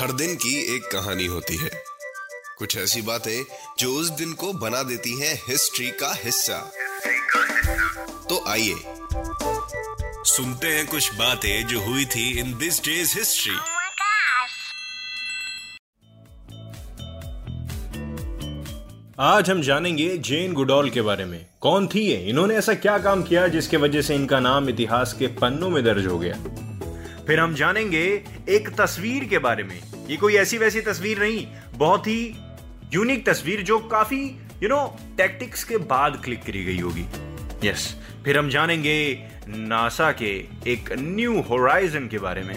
हर दिन की एक कहानी होती है। कुछ ऐसी बातें जो उस दिन को बना देती हैं हिस्ट्री का हिस्सा। तो आइए सुनते हैं कुछ बातें जो हुई थी इन दिस डेज़ हिस्ट्री! आज हम जानेंगे जेन गुडॉल के बारे में। कौन थी ये? इन्होंने ऐसा क्या काम किया जिसके वजह से इनका नाम इतिहास के पन्नों में दर्ज हो गया? फिर हम जानेंगे एक तस्वीर के बारे में। ये कोई ऐसी वैसी तस्वीर नहीं, बहुत ही यूनिक तस्वीर जो काफ़ी यू नो टैक्टिक्स के बाद क्लिक करी गई होगी। Yes yes. फिर हम जानेंगे नासा के एक न्यू होराइजन के बारे में।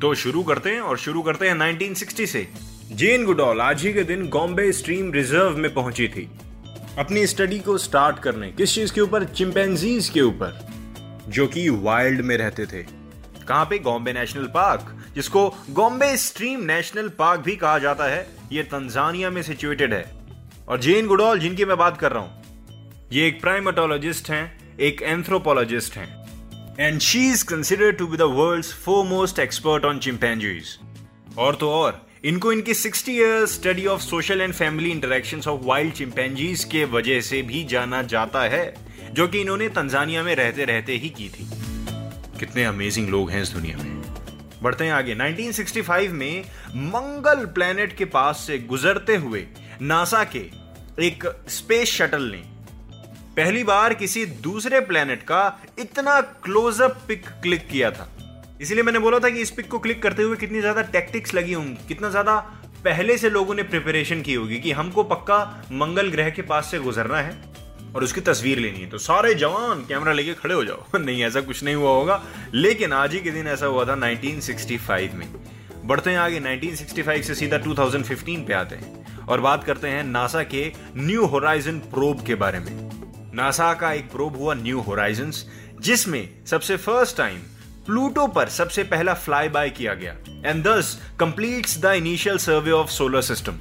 तो शुरू करते हैं और शुरू करते हैं 1960 से। जेन गुडॉल आज ही के दिन बॉम्बे स्ट्रीम रिज़र्व में पहुँची थी। अपनी स्टडी को स्टार्ट करने किस चीज़ के ऊपर? चिंपैंजीज के ऊपर, जो कि वाइल्ड में रहते थे। कहाँ पे? बॉम्बे नेशनल पार्क जिसको बॉम्बे स्ट्रीम नेशनल पार्क भी कहा जाता है। ये तंजानिया में सिचुएटेड है। और जेन गुडॉल जिनकी मैं बात कर रहा हूँ, ये एक प्राइमेटोलॉजिस्ट हैं, एक एंथ्रोपोलॉजिस्ट हैं। And she is considered to be the world's foremost expert on chimpanzees और तो और, इनको इनकी 60 year study of social and family interaction of wild chimpanzees के वजह से भी जाना जाता है, जो कि इन्होंने तंजानिया में रहते रहते ही की थी। कितने अमेजिंग लोग हैं इस दुनिया में। बढ़ते हैं आगे। 1965 में मंगल प्लेनेट के पास से गुजरते हुए नासा के एक स्पेस शटल ने पहली बार किसी दूसरे प्लेनेट का इतना क्लोजअप पिक क्लिक किया था। इसीलिए मैंने बोला था कि इस पिक को क्लिक करते हुए कितनी ज़्यादा टैक्टिक्स लगी होंगी, कितना ज़्यादा पहले से लोगों ने प्रिपरेशन की होगी कि हमको पक्का मंगल ग्रह के पास से गुजरना है। और उसकी तस्वीर लेनी है। तो सारे जवान कैमरा लेके खड़े हो जाओ। नहीं, ऐसा कुछ नहीं हुआ होगा। लेकिन आज ही के दिन ऐसा हुआ था 1965 में। बढ़ते हैं आगे। 1965 से सीधा 2015 पे आते हैं। और बात करते हैं नासा के न्यू होराइजन प्रोब के बारे में। नासा का एक प्रोब हुआ न्यू होराइजन जिसमें सबसे फ़र्स्ट टाइम प्लूटो पर सबसे पहला फ्लाई बाय किया गया। And this completes the initial survey of solar system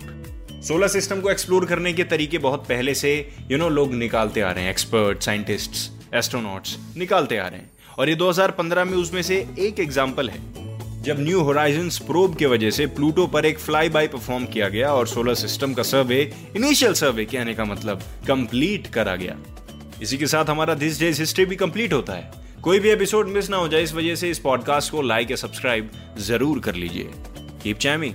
solar system को एक्सप्लोर करने के तरीके बहुत पहले से यू you नो know, लोग निकालते आ रहे हैं एक्सपर्ट साइंटिस्ट्स एस्ट्रोनॉट्स निकालते आ रहे हैं। और ये 2015 में उसमें से एक एग्ज़ाम्पल है। जब न्यू होराइजन्स प्रोब के वजह से प्लूटो पर एक फ्लाई बाय परफॉर्म किया गया और सोलर सिस्टम का सर्वे इनिशियल सर्वे कहने का मतलब कंप्लीट करा गया। इसी के साथ हमारा दिस डेज़ हिस्ट्री भी कंप्लीट होता है। कोई भी एपिसोड मिस ना हो जाए इस वजह से इस पॉडकास्ट को लाइक या सब्सक्राइब ज़रूर कर लीजिए। कीप चैमिंग